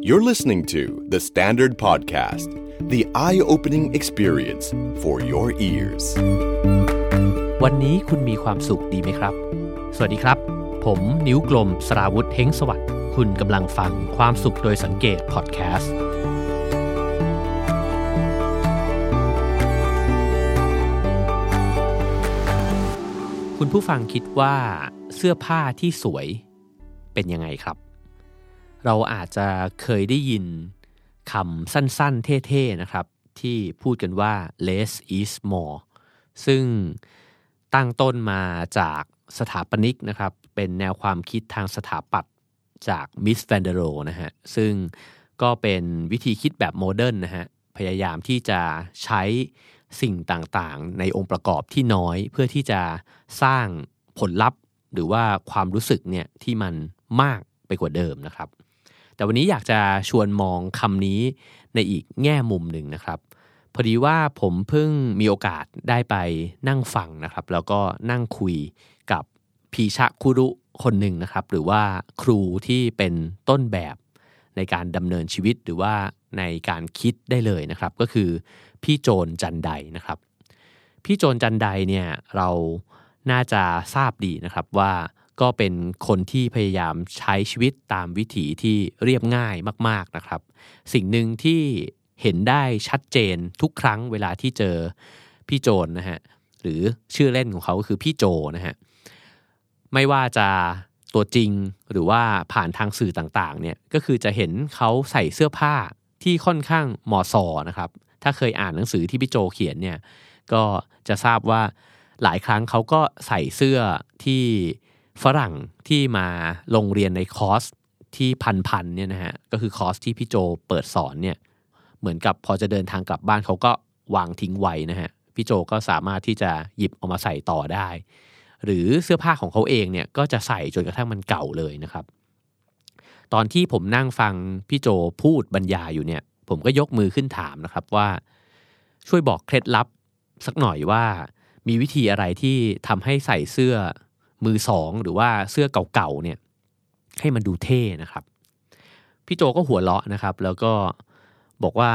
You're listening to The Standard Podcast, the eye opening experience for your ears. วันนี้คุณมีความสุขดีไหมครับ สวัสดีครับ ผมนิ้วกลมสราวุธเฮงสวัสดิ์คุณกำลังฟังความสุขโดยสังเกตพอดแคสต์คุณผู้ฟังคิดว่าเสื้อผ้าที่สวยเป็นยังไงครับ เราอาจจะเคยได้ยินคำสั้นๆ เท่ๆ นะครับ ที่พูดกันว่า less is more ซึ่งตั้งต้นมาจากสถาปนิกนะครับ เป็นแนวความคิดทางสถาปัตย์จาก Mies van der Rohe นะฮะ ซึ่งก็เป็นวิธีคิดแบบโมเดิร์นนะฮะ พยายามที่จะใช้สิ่งต่างๆ ในองค์ประกอบที่น้อยเพื่อที่จะสร้างผลลัพธ์หรือว่าความรู้สึกเนี่ยที่มันมากไปกว่าเดิมนะครับ แต่วันนี้อยากจะชวนมองคำนี้ในอีกแง่มุมหนึ่งนะครับ พอดีว่าผมเพิ่งมีโอกาสได้ไปนั่งฟังนะครับ แล้วก็นั่งคุยกับพีชะคุรุคนหนึ่งนะครับ หรือว่าครูที่เป็นต้นแบบในการดำเนินชีวิตหรือว่าในการคิดได้เลยนะครับ ก็คือพี่โจนจันไดนะครับ พี่โจนจันไดเนี่ยเราน่าจะทราบดีนะครับว่า ก็เป็นคนที่พยายามใช้ชีวิตตามวิถีที่เรียบง่ายมาก ๆนะครับ สิ่งหนึ่งที่เห็นได้ชัดเจนทุกครั้งเวลาที่เจอพี่โจนนะฮะหรือชื่อเล่นของเขาก็คือพี่โจนะฮะไม่ว่าจะตัวจริงหรือว่าผ่านทางสื่อต่างๆเนี่ยก็คือจะเห็นเขาใส่เสื้อผ้าที่ค่อนข้างหมาะสอนะครับ ถ้าเคยอ่านหนังสือที่พี่โจเขียนเนี่ยก็จะทราบว่าหลายครั้งเขาก็ใส่เสื้อที่ ฝรั่งที่มาลงเรียนในคอร์สที่พันๆเนี่ยนะฮะก็คือคอร์สที่พี่โจเปิดสอนเนี่ยเหมือนกับพอจะเดินทางกลับบ้านเขาก็วางทิ้งไว้นะฮะพี่โจก็สามารถที่จะหยิบเอามาใส่ต่อได้ หรือเสื้อผ้าของเขาเองเนี่ยก็จะใส่จนกระทั่งมันเก่าเลยนะครับ ตอนที่ผมนั่งฟังพี่โจพูดบรรยายอยู่เนี่ย ผมก็ยกมือขึ้นถามนะครับว่าช่วยบอกเคล็ดลับสักหน่อยว่ามีวิธีอะไรที่ทำให้ใส่เสื้อ มือสองหรือว่าเสื้อเก่าๆเนี่ยให้มันดูเท่นะครับ พี่โจก็หัวเราะนะครับ แล้วก็บอกว่า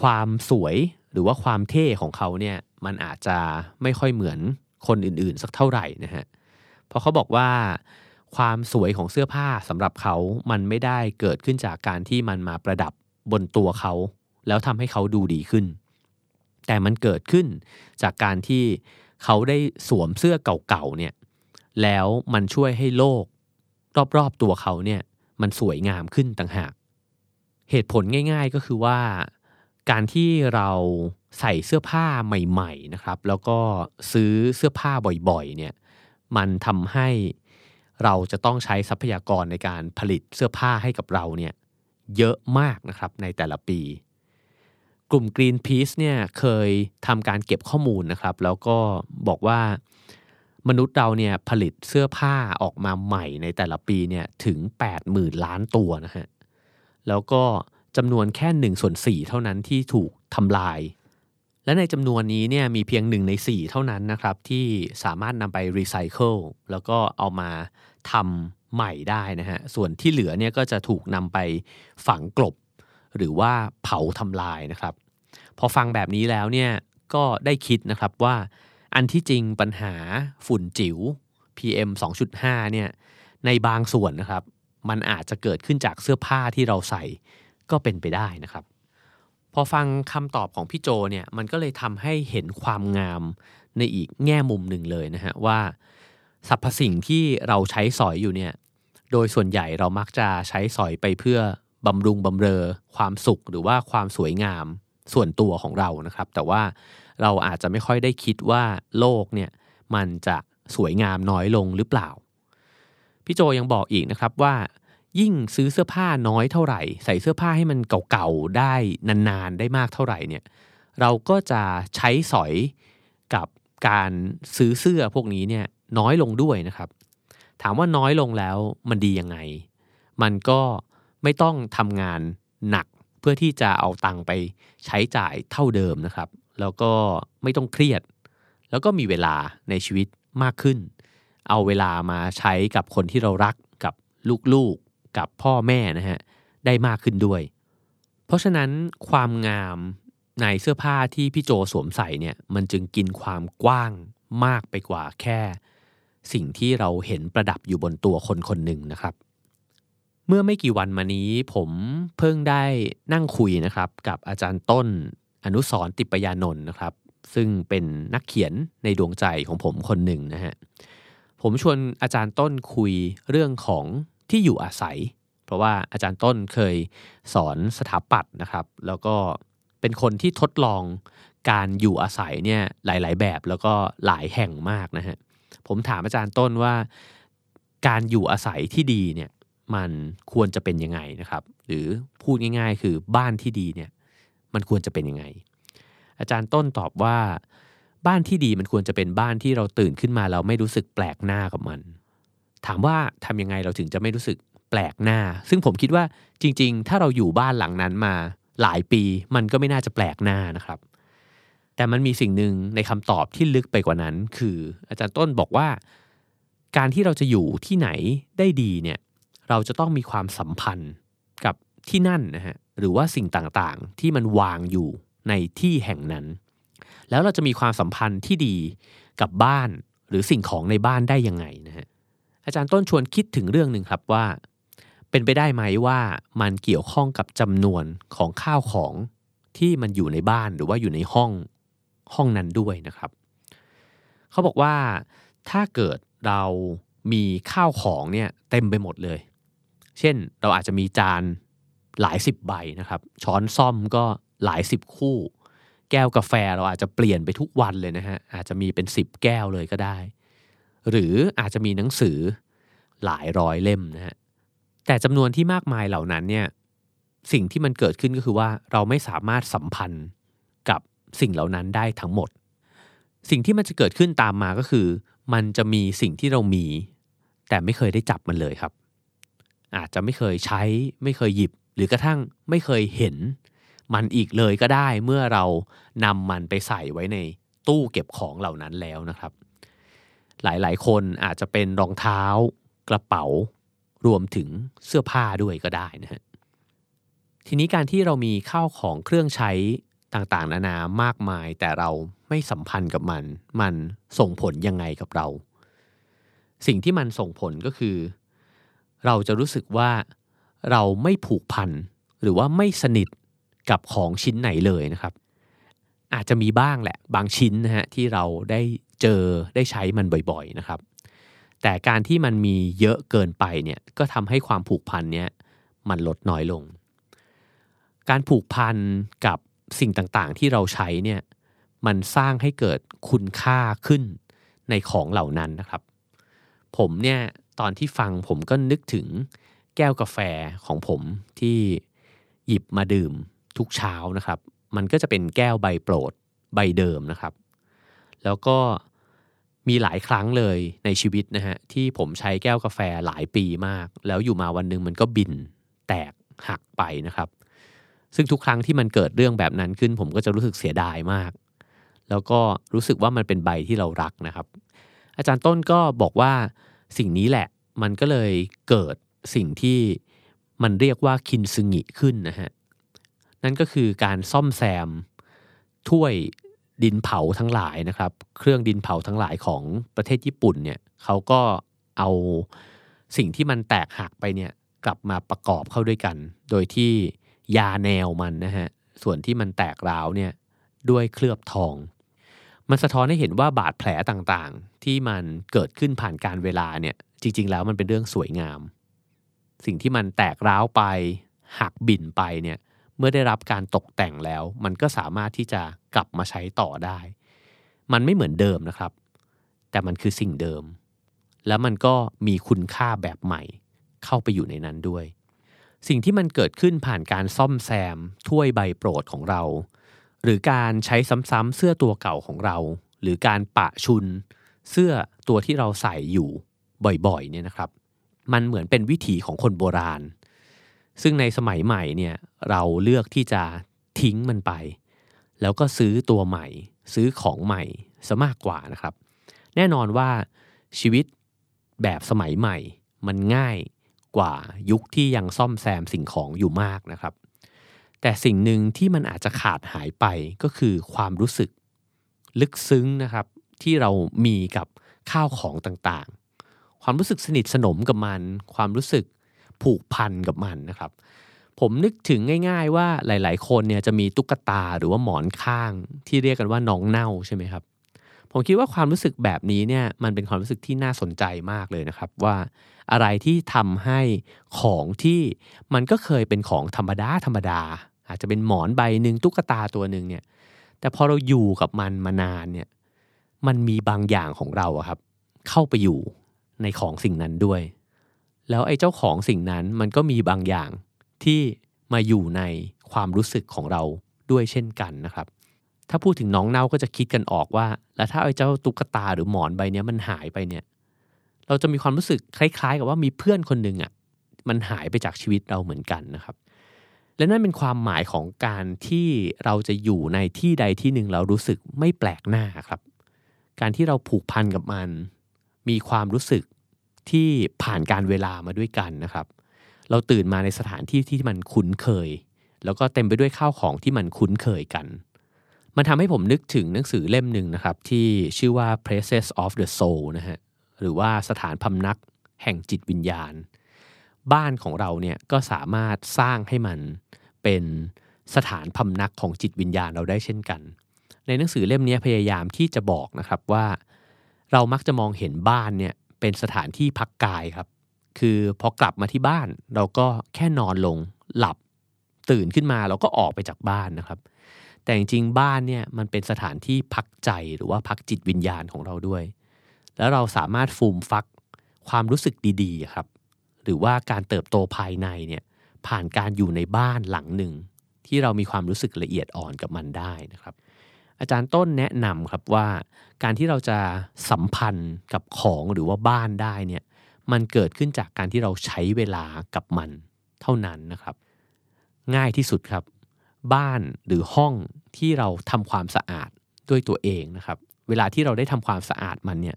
ความสวยหรือว่าความเท่ของเขาเนี่ยมันอาจจะไม่ค่อยเหมือนคนอื่นๆ สักเท่าไหร่นะฮะเพราะเขาบอกว่าความสวยของเสื้อผ้าสำหรับเขา มันไม่ได้เกิดขึ้นจากการที่มันมาประดับบนตัวเขา แล้วทำให้เขาดูดีขึ้น แต่มันเกิดขึ้นจากการที่เขาได้สวมเสื้อเก่าๆเนี่ย แล้วมันช่วยให้โลก รอบๆตัวเขาเนี่ยมันสวยงามขึ้นต่างหาก เหตุผลง่าย ๆก็คือว่า การที่เราใส่เสื้อผ้าใหม่ ๆนะครับ แล้วก็ซื้อเสื้อผ้าบ่อยๆเนี่ยมันทำให้เราจะต้องใช้ทรัพยากรในการผลิตเสื้อผ้าให้กับเราเนี่ยเยอะมากนะครับในแต่ละปี กลุ่ม Greenpeace เนี่ยเคยทำการเก็บข้อมูลนะครับ แล้วก็บอกว่า มนุษย์เราเนี่ยผลิตเสื้อผ้าออกมาใหม่ในแต่ละปีเนี่ยถึง 80,000 ล้านตัวนะฮะ แล้วก็จำนวนแค่1ส่วน4เท่านั้นที่ถูกทำลาย และในจำนวนนี้เนี่ยมีเพียง 1 ใน 4 เท่านั้นนะครับที่สามารถนำไปรีไซเคิลแล้วก็เอามาทำใหม่ได้นะฮะ ส่วนที่เหลือเนี่ยก็จะถูกนำไปฝังกลบ หรือว่าเผาทำลายนะครับ พอฟังแบบนี้แล้วเนี่ยก็ได้คิดนะครับว่า อันที่จริงปัญหาฝุ่นจิ๋ว PM 2.5เนี่ยในบางส่วนนะครับ มันอาจจะเกิดขึ้นจากเสื้อผ้าที่เราใส่ก็เป็นไปได้นะครับ พอฟังคำตอบของพี่โจเนี่ยมันก็เลยทำให้เห็นความงามในอีกแง่มุมหนึ่งเลยนะฮะว่าสรรพสิ่งที่เราใช้สอยอยู่เนี่ยโดยส่วนใหญ่เรามักจะใช้สอยไปเพื่อบำรุงบำเรอความสุขหรือว่าความสวยงามส่วนตัวของเรานะครับ แต่ว่า เราอาจจะไม่ค่อยได้คิดว่าโลกเนี่ยมันจะสวยงามน้อยลงหรือเปล่า พี่โจยังบอกอีกนะครับว่า ยิ่งซื้อเสื้อผ้าน้อยเท่าไหร่ ใส่เสื้อผ้าให้มันเก่าๆได้นานๆได้มากเท่าไหร่เนี่ยเราก็จะใช้สอยกับการซื้อเสื้อพวกนี้เนี่ยน้อยลงด้วยนะครับ ถามว่าน้อยลงแล้วมันดียังไง มันก็ไม่ต้องทำงานหนักเพื่อที่จะเอาตังไปใช้จ่ายเท่าเดิมนะครับ แล้วก็ไม่ต้องเครียด แล้วก็มีเวลาในชีวิตมากขึ้น เอาเวลามาใช้กับคนที่เรารักกับลูกๆกับพ่อแม่นะฮะได้มากขึ้นด้วย เพราะฉะนั้นความงามในเสื้อผ้าที่พี่โจสวมใส่เนี่ยมันจึงกินความกว้างมากไปกว่าแค่ สิ่งที่เราเห็นประดับอยู่บนตัวคนคนหนึ่งนะครับ เมื่อไม่กี่วันมานี้ผมเพิ่งได้นั่งคุยนะครับ กับอาจารย์ต้น อนุสรติปยานนท์นะครับ ซึ่งเป็นนักเขียนในดวงใจของผมคนหนึ่งนะฮะผมชวนอาจารย์ต้นคุยเรื่องของที่อยู่อาศัย เพราะว่าอาจารย์ต้นเคยสอนสถาปัตย์นะครับ แล้วก็เป็นคนที่ทดลองการอยู่อาศัยเนี่ยหลาย ๆ แบบแล้วก็หลายแห่งมากนะฮะผมถามอาจารย์ต้นว่าการอยู่อาศัยที่ดีเนี่ยมันควรจะเป็นยังไงนะครับ หรือพูดง่าย ๆ คือบ้านที่ดีเนี่ย มันควรจะเป็นยังไง อาจารย์ต้นตอบว่าบ้านที่ดีมันควรจะเป็นบ้านที่เราตื่นขึ้นมาเราไม่รู้สึกแปลกหน้ากับมัน ถามว่าทำยังไงเราถึงจะไม่รู้สึกแปลกหน้า ซึ่งผมคิดว่าจริง ๆ ถ้าเราอยู่บ้านหลังนั้นมาหลายปีมันก็ไม่น่าจะแปลกหน้านะครับ แต่มันมีสิ่งหนึ่งในคำตอบที่ลึกไปกว่านั้น คืออาจารย์ต้นบอกว่า การที่เราจะอยู่ที่ไหนได้ดีเนี่ยเราจะต้องมีความสัมพันธ์กับที่นั่นนะฮะ หรือว่าสิ่งต่างๆ ที่มันวางอยู่ในที่แห่งนั้น แล้วเราจะมีความสัมพันธ์ที่ดีกับบ้านหรือสิ่งของในบ้านได้ยังไงนะฮะอาจารย์ต้นชวนคิดถึงเรื่องหนึ่งครับว่า เป็นไปได้ไหมว่ามันเกี่ยวข้องกับจำนวนของข้าวของที่มันอยู่ในบ้านหรือว่าอยู่ในห้องห้องนั้นด้วยนะครับ เขาบอกว่าถ้าเกิดเรามีข้าวของเนี่ยเต็มไปหมดเลย เช่นเราอาจจะมีจาน หลายสิบใบนะครับ ช้อนซ่อมก็หลายสิบคู่ แก้วกาแฟเราอาจจะเปลี่ยนไปทุกวันเลยนะฮะ อาจจะมีเป็นสิบแก้วเลยก็ได้ หรืออาจจะมีหนังสือหลายร้อยเล่มนะฮะ แต่จำนวนที่มากมายเหล่านั้นเนี่ย สิ่งที่มันเกิดขึ้นก็คือว่าเราไม่สามารถสัมพันธ์กับสิ่งเหล่านั้นได้ทั้งหมด สิ่งที่มันจะเกิดขึ้นตามมาก็คือ มันจะมีสิ่งที่เรามี แต่ไม่เคยได้จับมันเลยครับ อาจจะไม่เคยใช้ ไม่เคยหยิบ หรือกระทั่งไม่เคยเห็นมันอีกเลยก็ได้เมื่อเรานำมันไปใส่ไว้ในตู้เก็บของเหล่านั้นแล้วนะครับ หลายๆ คนอาจจะเป็นรองเท้ากระเป๋ารวมถึงเสื้อผ้าด้วยก็ได้นะฮะทีนี้การที่เรามีข้าวของเครื่องใช้ต่างๆ นานามากมาย แต่เราไม่สัมพันธ์กับมัน มันส่งผลยังไงกับเรา สิ่งที่มันส่งผลก็คือ เราจะรู้สึกว่า เราไม่ผูกพันหรือว่าไม่สนิทกับของชิ้นไหนเลยนะครับ อาจจะมีบ้างแหละบางชิ้นนะฮะที่เราได้เจอได้ใช้มันบ่อยๆนะครับ แต่การที่มันมีเยอะเกินไปเนี่ยก็ทำให้ความผูกพันเนี้ยมันลดน้อยลง การผูกพันกับสิ่งต่างๆ ที่เราใช้เนี่ยมันสร้างให้เกิดคุณค่าขึ้นในของเหล่านั้นนะครับ ผมเนี่ยตอนที่ฟังผมก็นึกถึง แก้วกาแฟของผมที่หยิบมาดื่มทุกเช้านะครับ มันก็จะเป็นแก้วใบโปรดใบเดิมนะครับ แล้วก็มีหลายครั้งเลยในชีวิตนะฮะที่ผมใช้แก้วกาแฟหลายปีมาก แล้วอยู่มาวันหนึ่งมันก็บินแตกหักไปนะครับ ซึ่งทุกครั้งที่มันเกิดเรื่องแบบนั้นขึ้น ผมก็จะรู้สึกเสียดายมาก แล้วก็รู้สึกว่ามันเป็นใบที่เรารักนะครับ อาจารย์ต้นก็บอกว่าสิ่งนี้แหละมันก็เลยเกิด สิ่งที่มันเรียกว่าคินซึงิขึ้นนะฮะนั่นก็คือการซ่อมแซมถ้วยดินเผาทั้งหลายนะครับ เครื่องดินเผาทั้งหลายของประเทศญี่ปุ่นเนี่ยเขาก็เอาสิ่งที่มันแตกหักไปเนี่ยกลับมาประกอบเข้าด้วยกัน โดยที่ยาแนวมันนะฮะส่วนที่มันแตกร้าวเนี่ยด้วยเคลือบทอง มันสะท้อนให้เห็นว่าบาดแผลต่างๆ ที่มันเกิดขึ้นผ่านการเวลาเนี่ยจริง ๆ แล้วมันเป็นเรื่องสวยงาม สิ่งที่มันแตกร้าวไปหักบิ่นไปเนี่ยเมื่อได้รับการตกแต่งแล้ว มันก็สามารถที่จะกลับมาใช้ต่อได้ มันไม่เหมือนเดิมนะครับ แต่มันคือสิ่งเดิม แล้วมันก็มีคุณค่าแบบใหม่ เข้าไปอยู่ในนั้นด้วย สิ่งที่มันเกิดขึ้นผ่านการซ่อมแซม ถ้วยใบโปรดของเรา หรือการใช้ซ้ำๆเสื้อตัวเก่าของเรา หรือการปะชุน เสื้อตัวที่เราใส่อยู่บ่อยๆเนี่ยนะครับ มันเหมือนเป็นวิถีของคนโบราณ ซึ่งในสมัยใหม่เนี่ยเราเลือกที่จะทิ้งมันไป แล้วก็ซื้อตัวใหม่ ซื้อของใหม่ซะมากกว่านะครับ แน่นอนว่าชีวิตแบบสมัยใหม่มันง่ายกว่ายุคที่ยังซ่อมแซมสิ่งของอยู่มากนะครับ แต่สิ่งหนึ่งที่มันอาจจะขาดหายไปก็คือความรู้สึก ลึกซึ้งนะครับที่เรามีกับข้าวของต่าง ความรู้สึกสนิทสนมกับมัน ความรู้สึกผูกพันกับมันนะครับ ผมนึกถึงง่าย ๆ ว่าหลาย ๆ คนเนี่ยจะมีตุ๊กตาหรือว่าหมอนข้างที่เรียกกันว่าน้องเน่าใช่ไหมครับ ผมคิดว่าความรู้สึกแบบนี้เนี่ยมันเป็นความรู้สึกที่น่าสนใจมากเลยนะครับ ว่าอะไรที่ทำให้ของที่มันก็เคยเป็นของธรรมดาธรรมดา อาจจะเป็นหมอนใบหนึ่งตุ๊กตาตัวหนึ่งเนี่ยแต่พอเราอยู่กับมันมานานเนี่ยมันมีบางอย่างของเราครับ เข้าไปอยู่ ในของสิ่งนั้นด้วย แล้วไอ้เจ้าของสิ่งนั้นมันก็มีบางอย่างที่มาอยู่ในความรู้สึกของเราด้วยเช่นกันนะครับ ถ้าพูดถึงน้องเน่าก็จะคิดกันออกว่า แล้วถ้าไอ้เจ้าตุ๊กตาหรือหมอนใบนี้มันหายไปเนี่ย เราจะมีความรู้สึกคล้าย ๆ กับว่ามีเพื่อนคนหนึ่งอะ่ะมันหายไปจากชีวิตเราเหมือนกันนะครับ และนั่นเป็นความหมายของการที่เราจะอยู่ในที่ใดที่หนึ่งเรารู้สึกไม่แปลกหน้าครับ การที่เราผูกพันกับมัน มีความรู้สึกที่ผ่านการเวลามาด้วยกันนะครับ เราตื่นมาในสถานที่ที่มันคุ้นเคย แล้วก็เต็มไปด้วยข้าวของที่มันคุ้นเคยกัน มันทำให้ผมนึกถึงหนังสือเล่มหนึ่งนะครับ ที่ชื่อว่า Places of the Soul นะฮะหรือว่าสถานพำนักแห่งจิตวิญญาณ บ้านของเราเนี่ยก็สามารถสร้างให้มันเป็นสถานพำนักของจิตวิญญาณเราได้เช่นกัน ในหนังสือเล่มนี้พยายามที่จะบอกนะครับว่า เรามักจะมองเห็นบ้านเนี่ยเป็นสถานที่พักกายครับ คือพอกลับมาที่บ้าน เราก็แค่นอนลงหลับตื่นขึ้นมาเราก็ออกไปจากบ้านนะครับ แต่จริงๆบ้านเนี่ยมันเป็นสถานที่พักใจหรือว่าพักจิตวิญญาณของเราด้วย แล้วเราสามารถฟูมฟักความรู้สึกดีๆครับ หรือว่าการเติบโตภายในเนี่ยผ่านการอยู่ในบ้านหลังหนึ่ง ที่เรามีความรู้สึกละเอียดอ่อนกับมันได้นะครับ อาจารย์ต้นแนะนำครับว่า การที่เราจะสัมพันธ์กับของหรือว่าบ้านได้เนี่ยมันเกิดขึ้นจากการที่เราใช้เวลากับมันเท่านั้นนะครับ ง่ายที่สุดครับ บ้านหรือห้องที่เราทำความสะอาดด้วยตัวเองนะครับ เวลาที่เราได้ทำความสะอาดมันเนี่ย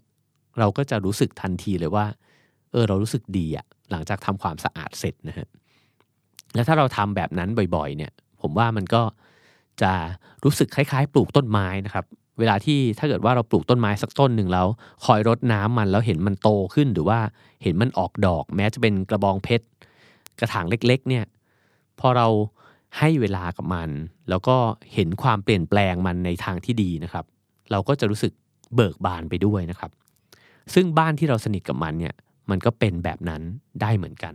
เราก็จะรู้สึกทันทีเลยว่าเออเรารู้สึกดีอะหลังจากทำความสะอาดเสร็จนะฮะแล้วถ้าเราทำแบบนั้นบ่อยๆเนี่ยผมว่ามันก็ จะรู้สึกคล้ายๆ ปลูกต้นไม้นะครับเวลาที่ถ้าเกิดว่าเราปลูกต้นไม้สักต้นหนึ่งแล้ว คอยรดน้ำมันแล้วเห็นมันโตขึ้นหรือว่าเห็นมันออกดอก แม้จะเป็นกระบองเพชรกระถางเล็ก ๆ เนี่ยพอเราให้เวลากับมัน แล้วก็เห็นความเปลี่ยนแปลงมันในทางที่ดีนะครับ เราก็จะรู้สึกเบิกบานไปด้วยนะครับ ซึ่งบ้านที่เราสนิทกับมันเนี่ยมันก็เป็นแบบนั้นได้เหมือนกัน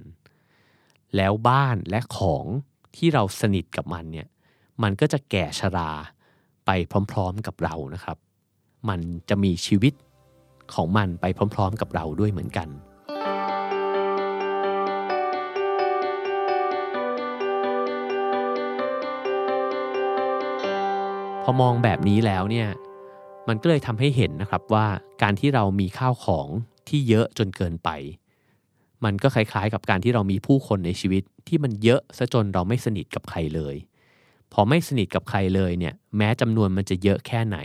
แล้วบ้านและของที่เราสนิทกับมันเนี่ย มันก็จะแก่ชราไปพร้อมๆกับเรานะครับ มันจะมีชีวิตของมันไปพร้อม ๆ กับเราด้วยเหมือนกัน พอมองแบบนี้แล้วเนี่ยมันก็เลยทำให้เห็นนะครับว่าการที่เรามีข้าวของที่เยอะจนเกินไป มันก็คล้ายๆ กับการที่เรามีผู้คนในชีวิตที่มันเยอะซะจนเราไม่สนิทกับใครเลย พอไม่สนิทกับใครเลยเนี่ยแม้จำนวนมันจะเยอะแค่ไหน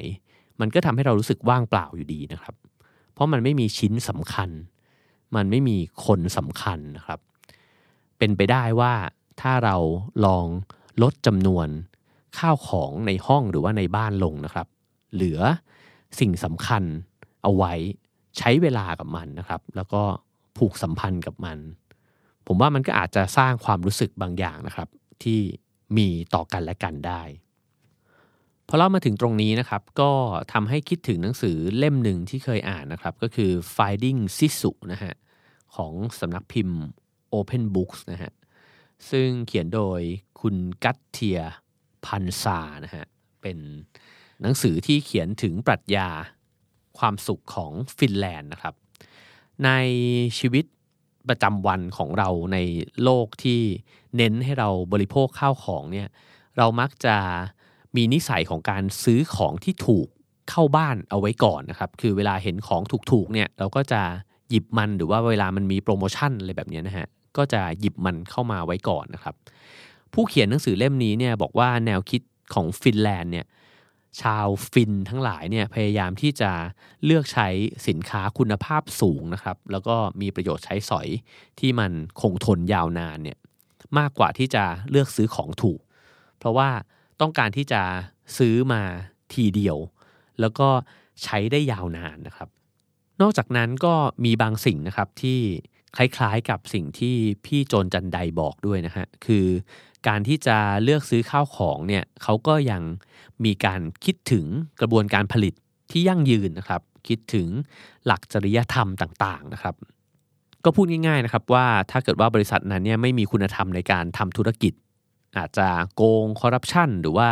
มันก็ทำให้เรารู้สึกว่างเปล่าอยู่ดีนะครับ เพราะมันไม่มีชิ้นสำคัญ มันไม่มีคนสำคัญนะครับ เป็นไปได้ว่าถ้าเราลองลดจำนวนข้าวของในห้องหรือว่าในบ้านลงนะครับ เหลือสิ่งสำคัญเอาไว้ใช้เวลากับมันนะครับ แล้วก็ผูกสัมพันธ์กับมัน ผมว่ามันก็อาจจะสร้างความรู้สึกบางอย่างนะครับ ที่ มีต่อกันและกันได้พอเล่ามาถึงตรงนี้นะครับก็ทำให้คิดถึงหนังสือเล่มหนึ่งที่เคยอ่านนะครับ ก็คือ Finding Sisu นะฮะของสำนักพิมพ์ Open Books นะฮะซึ่งเขียนโดยคุณ Katja Pantzar นะฮะเป็นหนังสือที่เขียนถึงปรัชญาความสุขของฟินแลนด์นะครับ ในชีวิต ประจำวันของเราในโลกที่เน้นให้เราบริโภคข้าวของเนี่ยเรามักจะมีนิสัยของการซื้อของที่ถูกเข้าบ้านเอาไว้ก่อนนะครับ คือเวลาเห็นของถูกๆเนี่ยเราก็จะหยิบมันหรือว่าเวลามันมีโปรโมชั่นอะไรแบบนี้นะฮะก็จะหยิบมันเข้ามาไว้ก่อนนะครับ ผู้เขียนหนังสือเล่มนี้เนี่ยบอกว่าแนวคิดของฟินแลนด์เนี่ย ชาวฟินทั้งหลายเนี่ยพยายามที่จะเลือกใช้สินค้าคุณภาพสูงนะครับ แล้วก็มีประโยชน์ใช้สอยที่มันคงทนยาวนานเนี่ยมากกว่าที่จะเลือกซื้อของถูก เพราะว่าต้องการที่จะซื้อมาทีเดียว แล้วก็ใช้ได้ยาวนานนะครับ นอกจากนั้นก็มีบางสิ่งนะครับที่คล้ายๆกับสิ่งที่พี่โจนจันไดบอกด้วยนะฮะคือ การที่จะเลือกซื้อข้าวของเนี่ยเขาก็ยังมีการคิดถึงกระบวนการผลิตที่ยั่งยืนนะครับ คิดถึงหลักจริยธรรมต่างๆนะครับ ก็พูดง่ายๆนะครับว่าถ้าเกิดว่าบริษัทนั้นเนี่ยไม่มีคุณธรรมในการทำธุรกิจ อาจจะโกงคอร์รัปชันหรือว่า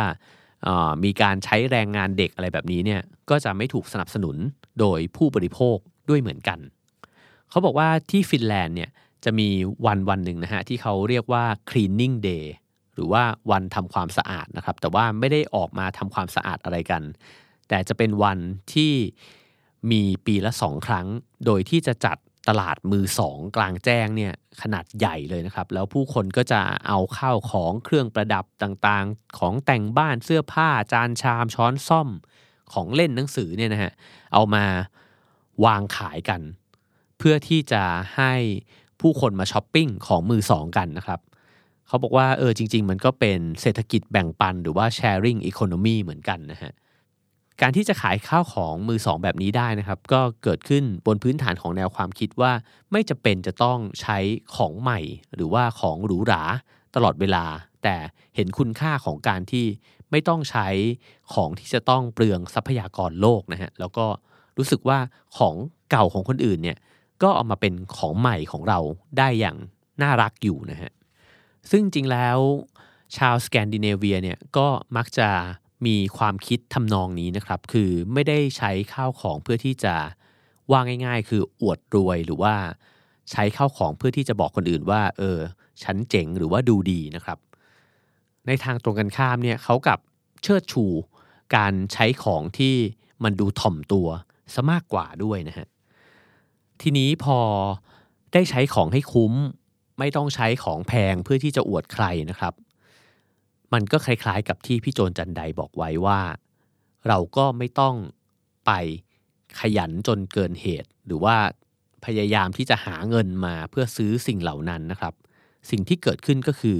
มีการใช้แรงงานเด็กอะไรแบบนี้เนี่ยก็จะไม่ถูกสนับสนุนโดยผู้บริโภคด้วยเหมือนกัน เขาบอกว่าที่ฟินแลนด์เนี่ย จะมีวันวันหนึ่งนะฮะที่เขาเรียกว่า cleaning day หรือว่าวันทำความสะอาดนะครับ แต่ว่าไม่ได้ออกมาทำความสะอาดอะไรกัน แต่จะเป็นวันที่มีปีละสองครั้ง โดยที่จะจัดตลาดมือสองกลางแจ้งเนี่ยขนาดใหญ่เลยนะครับ แล้วผู้คนก็จะเอาข้าวของเครื่องประดับต่างๆ ของแต่งบ้านเสื้อผ้าจานชามช้อนซ่อมของเล่นหนังสือเนี่ยนะฮะเอามาวางขายกัน เพื่อที่จะให้ ผู้คนมาช้อปปิ้งของมือสองกันนะครับเขาบอกว่าเออจริง ๆ มันก็เป็นเศรษฐกิจแบ่งปันหรือว่า sharing economy เหมือนกันนะฮะการที่จะขายข้าวของมือสองแบบนี้ได้นะครับ ก็เกิดขึ้นบนพื้นฐานของแนวความคิดว่าไม่จะเป็นจะต้องใช้ของใหม่ หรือว่าของหรูหราตลอดเวลา แต่เห็นคุณค่าของการที่ไม่ต้องใช้ของที่จะต้องเปลืองทรัพยากรโลกนะฮะแล้วก็รู้สึกว่าของเก่าของคนอื่นเนี่ย ก็เอามาเป็นของใหม่ของเราได้อย่างน่ารักอยู่นะฮะ ซึ่งจริงแล้วชาวสแกนดิเนเวียเนี่ยก็มักจะมีความคิดทำนองนี้นะครับ คือไม่ได้ใช้ข้าวของเพื่อที่จะว่าง่าย ๆ คืออวดรวยหรือว่าใช้ข้าวของเพื่อที่จะบอกคนอื่นว่า เออ ฉันเจ๋งหรือว่าดูดีนะครับ ในทางตรงกันข้ามเนี่ยเขากับเชิดชู การใช้ของที่มันดูถ่อมตัวซะมากกว่าด้วยนะฮะ ทีนี้พอได้ใช้ของให้คุ้ม ไม่ต้องใช้ของแพงเพื่อที่จะอวดใครนะครับ มันก็คล้ายๆกับที่พี่โจนจันไดบอกไว้ว่า เราก็ไม่ต้องไปขยันจนเกินเหตุ หรือว่าพยายามที่จะหาเงินมาเพื่อซื้อสิ่งเหล่านั้นนะครับ สิ่งที่เกิดขึ้นก็คือ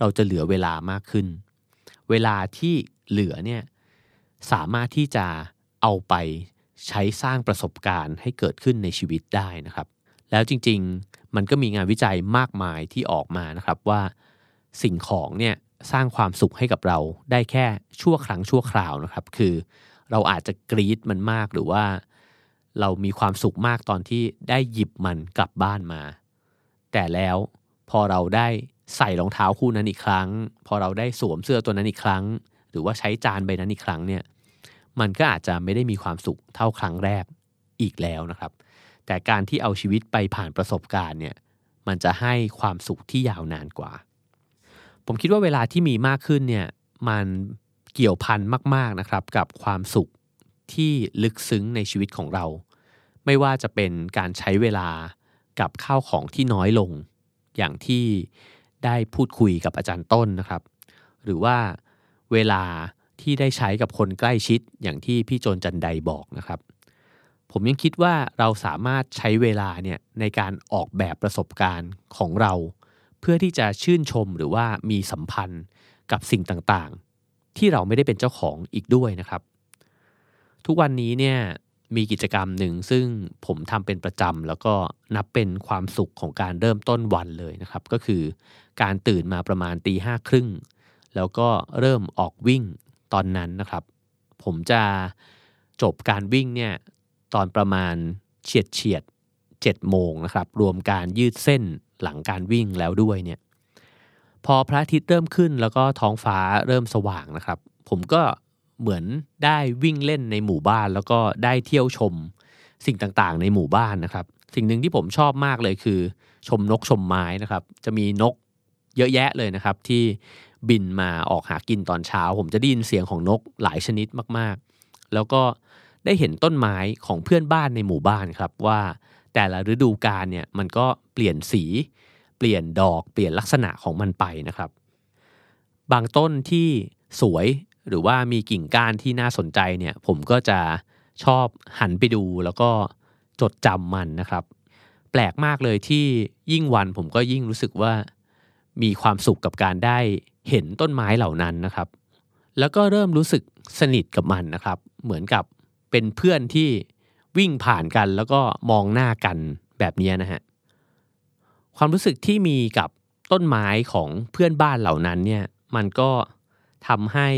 เราจะเหลือเวลามากขึ้น เวลาที่เหลือเนี่ยสามารถที่จะเอาไป ใช้สร้างประสบการณ์ให้เกิดขึ้นในชีวิตได้นะครับ แล้วจริงๆมันก็มีงานวิจัยมากมายที่ออกมานะครับว่าสิ่งของเนี่ยสร้างความสุขให้กับเราได้แค่ชั่วครั้งชั่วคราวนะครับ คือเราอาจจะกรีดมันมากหรือว่า เรามีความสุขมากตอนที่ได้หยิบมันกลับบ้านมา แต่แล้วพอเราได้ใส่รองเท้าคู่นั้นอีกครั้ง พอเราได้สวมเสื้อตัวนั้นอีกครั้ง หรือว่าใช้จานใบนั้นอีกครั้งเนี่ย มันก็อาจจะไม่ได้มีความสุขเท่าครั้งแรกอีกแล้วนะครับ แต่การที่เอาชีวิตไปผ่านประสบการณ์เนี่ยมันจะให้ความสุขที่ยาวนานกว่า ผมคิดว่าเวลาที่มีมากขึ้นเนี่ยมันเกี่ยวพันมาก ๆนะครับ กับความสุขที่ลึกซึ้งในชีวิตของเรา ไม่ว่าจะเป็นการใช้เวลากับข้าวของที่น้อยลง อย่างที่ได้พูดคุยกับอาจารย์ต้นนะครับ หรือว่าเวลา ที่ได้ใช้กับคนใกล้ชิดอย่างที่พี่โจนจันไดบอกนะครับ ผมยังคิดว่าเราสามารถใช้เวลาเนี่ยในการออกแบบประสบการณ์ของเรา เพื่อที่จะชื่นชมหรือว่ามีสัมพันธ์กับสิ่งต่างๆ ที่เราไม่ได้เป็นเจ้าของอีกด้วยนะครับ ทุกวันนี้เนี่ยมีกิจกรรมหนึ่งซึ่งผมทำเป็นประจำแล้วก็นับเป็นความสุขของการเริ่มต้นวันเลยนะครับ ก็คือการตื่นมาประมาณตีห้าครึ่งแล้วก็เริ่มออกวิ่ง ตอนนั้นนะครับ ผมจะจบการวิ่งเนี่ยตอนประมาณเฉียดเฉียดเจ็ดโมงนะครับ รวมการยืดเส้นหลังการวิ่งแล้วด้วยเนี่ยพอพระอาทิตย์เริ่มขึ้นแล้วก็ท้องฟ้าเริ่มสว่างนะครับ ผมก็เหมือนได้วิ่งเล่นในหมู่บ้าน แล้วก็ได้เที่ยวชมสิ่งต่างๆ ในหมู่บ้านนะครับ สิ่งหนึ่งที่ผมชอบมากเลยคือ ชมนกชมไม้นะครับ จะมีนกเยอะแยะเลยนะครับ ที่ บินมาออกหากินตอนเช้า ผมจะได้ยินเสียงของนกหลายชนิดมากๆ แล้วก็ได้เห็นต้นไม้ของเพื่อนบ้านในหมู่บ้านครับว่าแต่ละฤดูกาลเนี่ยมันก็เปลี่ยนสี เปลี่ยนดอกเปลี่ยนลักษณะของมันไปนะครับ บางต้นที่สวยหรือว่ามีกิ่งก้านที่น่าสนใจเนี่ยผมก็จะชอบหันไปดูแล้วก็จดจำมันนะครับ แปลกมากเลยที่ยิ่งวันผมก็ยิ่งรู้สึกว่ามีความสุขกับการได้ เห็นต้นไม้เหล่านั้นนะครับ แล้วก็เริ่มรู้สึกสนิทกับมันนะครับ เหมือนกับเป็นเพื่อนที่วิ่งผ่านกันแล้วก็มองหน้ากันแบบนี้นะฮะความรู้สึกที่มีกับต้นไม้ของเพื่อนบ้านเหล่านั้นเนี่ยมันก็ทำให้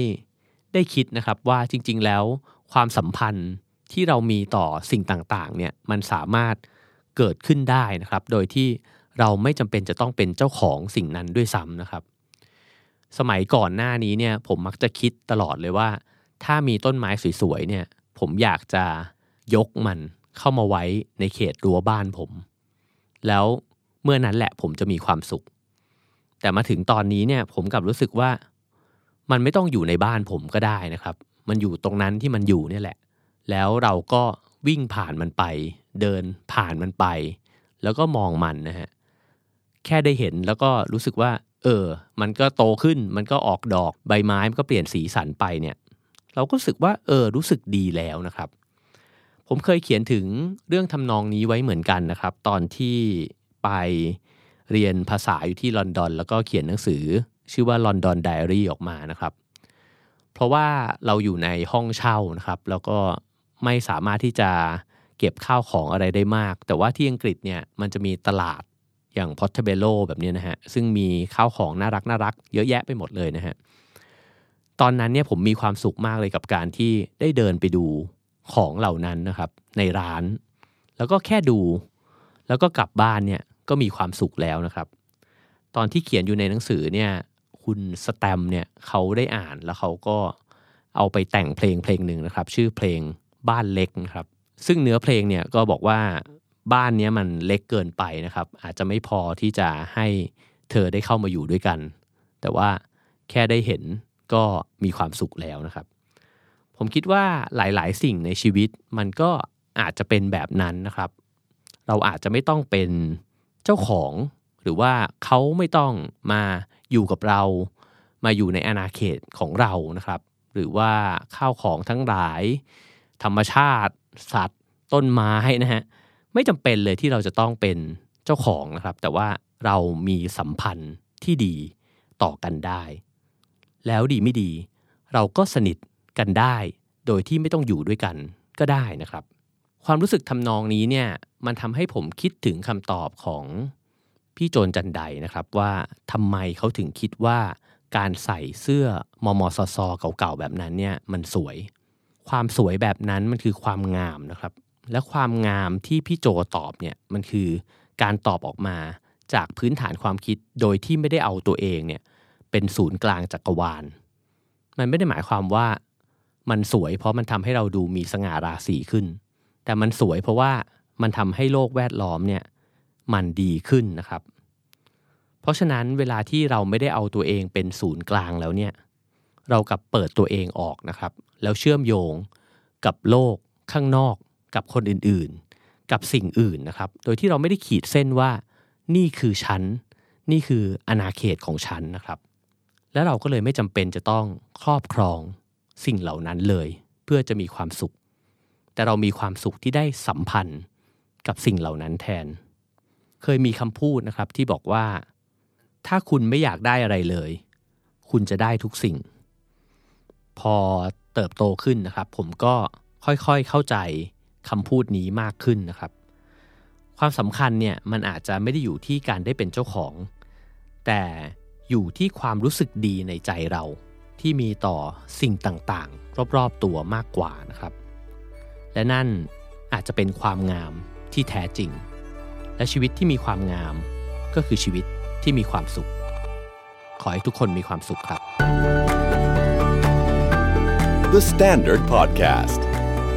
ได้คิดนะครับว่าจริง ๆ แล้วความสัมพันธ์ที่เรามีต่อสิ่งต่างๆเนี่ยมันสามารถเกิดขึ้นได้นะครับ โดยที่เราไม่จำเป็นจะต้องเป็นเจ้าของสิ่งนั้นด้วยซ้ำนะครับ สมัยก่อนหน้านี้เนี่ยผมมักจะคิดตลอดเลยว่า ถ้ามีต้นไม้สวยๆเนี่ย ผมอยากจะยกมันเข้ามาไว้ในเขตรั้วบ้านผม แล้วเมื่อนั้นแหละผมจะมีความสุข แต่มาถึงตอนนี้เนี่ยผมกลับรู้สึกว่า มันไม่ต้องอยู่ในบ้านผมก็ได้นะครับ มันอยู่ตรงนั้นที่มันอยู่เนี่ยแหละ แล้วเราก็วิ่งผ่านมันไป เดินผ่านมันไป แล้วก็มองมันนะฮะแค่ได้เห็นแล้วก็รู้สึกว่า เออ มันก็โตขึ้น มันก็ออกดอกใบไม้มันก็เปลี่ยนสีสันไปเนี่ย เราก็รู้สึกว่าเออรู้สึกดีแล้วนะครับ ผมเคยเขียนถึงเรื่องทำนองนี้ไว้เหมือนกันนะครับ ตอนที่ไปเรียนภาษาอยู่ที่ลอนดอน แล้วก็เขียนหนังสือ ชื่อว่า London Diary ออกมานะครับ เพราะว่าเราอยู่ในห้องเช่านะครับ แล้วก็ไม่สามารถที่จะเก็บข้าวของอะไรได้มาก แต่ว่าที่อังกฤษเนี่ยมันจะมีตลาด อย่าง Portobello แบบนี้นะฮะซึ่งมีข้าวของน่ารักน่ารักเยอะแยะไปหมดเลยนะฮะตอนนั้นเนี่ยผมมีความสุขมากเลยกับการที่ได้เดินไปดูของเหล่านั้นนะครับในร้าน แล้วก็แค่ดู แล้วก็กลับบ้านเนี่ยก็มีความสุขแล้วนะครับ ตอนที่เขียนอยู่ในหนังสือเนี่ยคุณสแตมเนี่ยเขาได้อ่านแล้วเขาก็เอาไปแต่งเพลงเพลงหนึ่งนะครับ ชื่อเพลงบ้านเล็กนะครับ ซึ่งเนื้อเพลงเนี่ยก็บอกว่า บ้านนี้มันเล็กเกินไปนะครับ อาจจะไม่พอที่จะให้เธอได้เข้ามาอยู่ด้วยกัน แต่ว่าแค่ได้เห็นก็มีความสุขแล้วนะครับ ผมคิดว่าหลายๆ สิ่งในชีวิตมันก็อาจจะเป็นแบบนั้นนะครับ เราอาจจะไม่ต้องเป็นเจ้าของ หรือว่าเขาไม่ต้องมาอยู่กับเรา มาอยู่ในอาณาเขตของเรานะครับ หรือว่าข้าวของทั้งหลาย ธรรมชาติ สัตว์ ต้นไม้นะฮะ ไม่จำเป็นเลยที่เราจะต้องเป็นเจ้าของนะครับ แต่ว่าเรามีสัมพันธ์ที่ดีต่อกันได้ แล้วดีไม่ดี เราก็สนิทกันได้ โดยที่ไม่ต้องอยู่ด้วยกันก็ได้นะครับ ความรู้สึกทำนองนี้เนี่ยมันทำให้ผมคิดถึงคำตอบของพี่โจนจันไดนะครับว่าทำไมเขาถึงคิดว่าการใส่เสื้อมอมอซอซอเก่าๆแบบนั้นเนี่ยมันสวย ความสวยแบบนั้นมันคือความงามนะครับ และความงามที่พี่โจตอบเนี่ยมันคือการตอบออกมาจากพื้นฐานความคิดโดยที่ไม่ได้เอาตัวเองเนี่ยเป็นศูนย์กลางจักรวาล มันไม่ได้หมายความว่ามันสวยเพราะมันทำให้เราดูมีสง่าราศีขึ้น แต่มันสวยเพราะว่ามันทำให้โลกแวดล้อมเนี่ยมันดีขึ้นนะครับ เพราะฉะนั้นเวลาที่เราไม่ได้เอาตัวเองเป็นศูนย์กลางแล้วเนี่ยเรากับเปิดตัวเองออกนะครับ แล้วเชื่อมโยงกับโลกข้างนอก กับคนอื่นๆ กับสิ่งอื่นนะครับ โดยที่เราไม่ได้ขีดเส้นว่า นี่คือฉันนี่คืออาณาเขตของฉันนะครับ แล้วเราก็เลยไม่จำเป็นจะต้องครอบครองสิ่งเหล่านั้นเลย เพื่อจะมีความสุข แต่เรามีความสุขที่ได้สัมพันธ์กับสิ่งเหล่านั้นแทน เคยมีคำพูดนะครับที่บอกว่า ถ้าคุณไม่อยากได้อะไรเลย คุณจะได้ทุกสิ่ง พอเติบโตขึ้นนะครับ ผมก็ค่อยๆเข้าใจ คำพูดนี้มากขึ้นนะครับ ความสำคัญเนี่ยมันอาจจะไม่ได้อยู่ที่การได้เป็นเจ้าของ แต่อยู่ที่ความรู้สึกดีในใจเราที่มีต่อสิ่งต่างๆ รอบๆตัวมากกว่านะครับ และนั่นอาจจะเป็นความงามที่แท้จริง และชีวิตที่มีความงามก็คือชีวิตที่มีความสุข ขอให้ทุกคนมีความสุขครับ The Standard Podcast.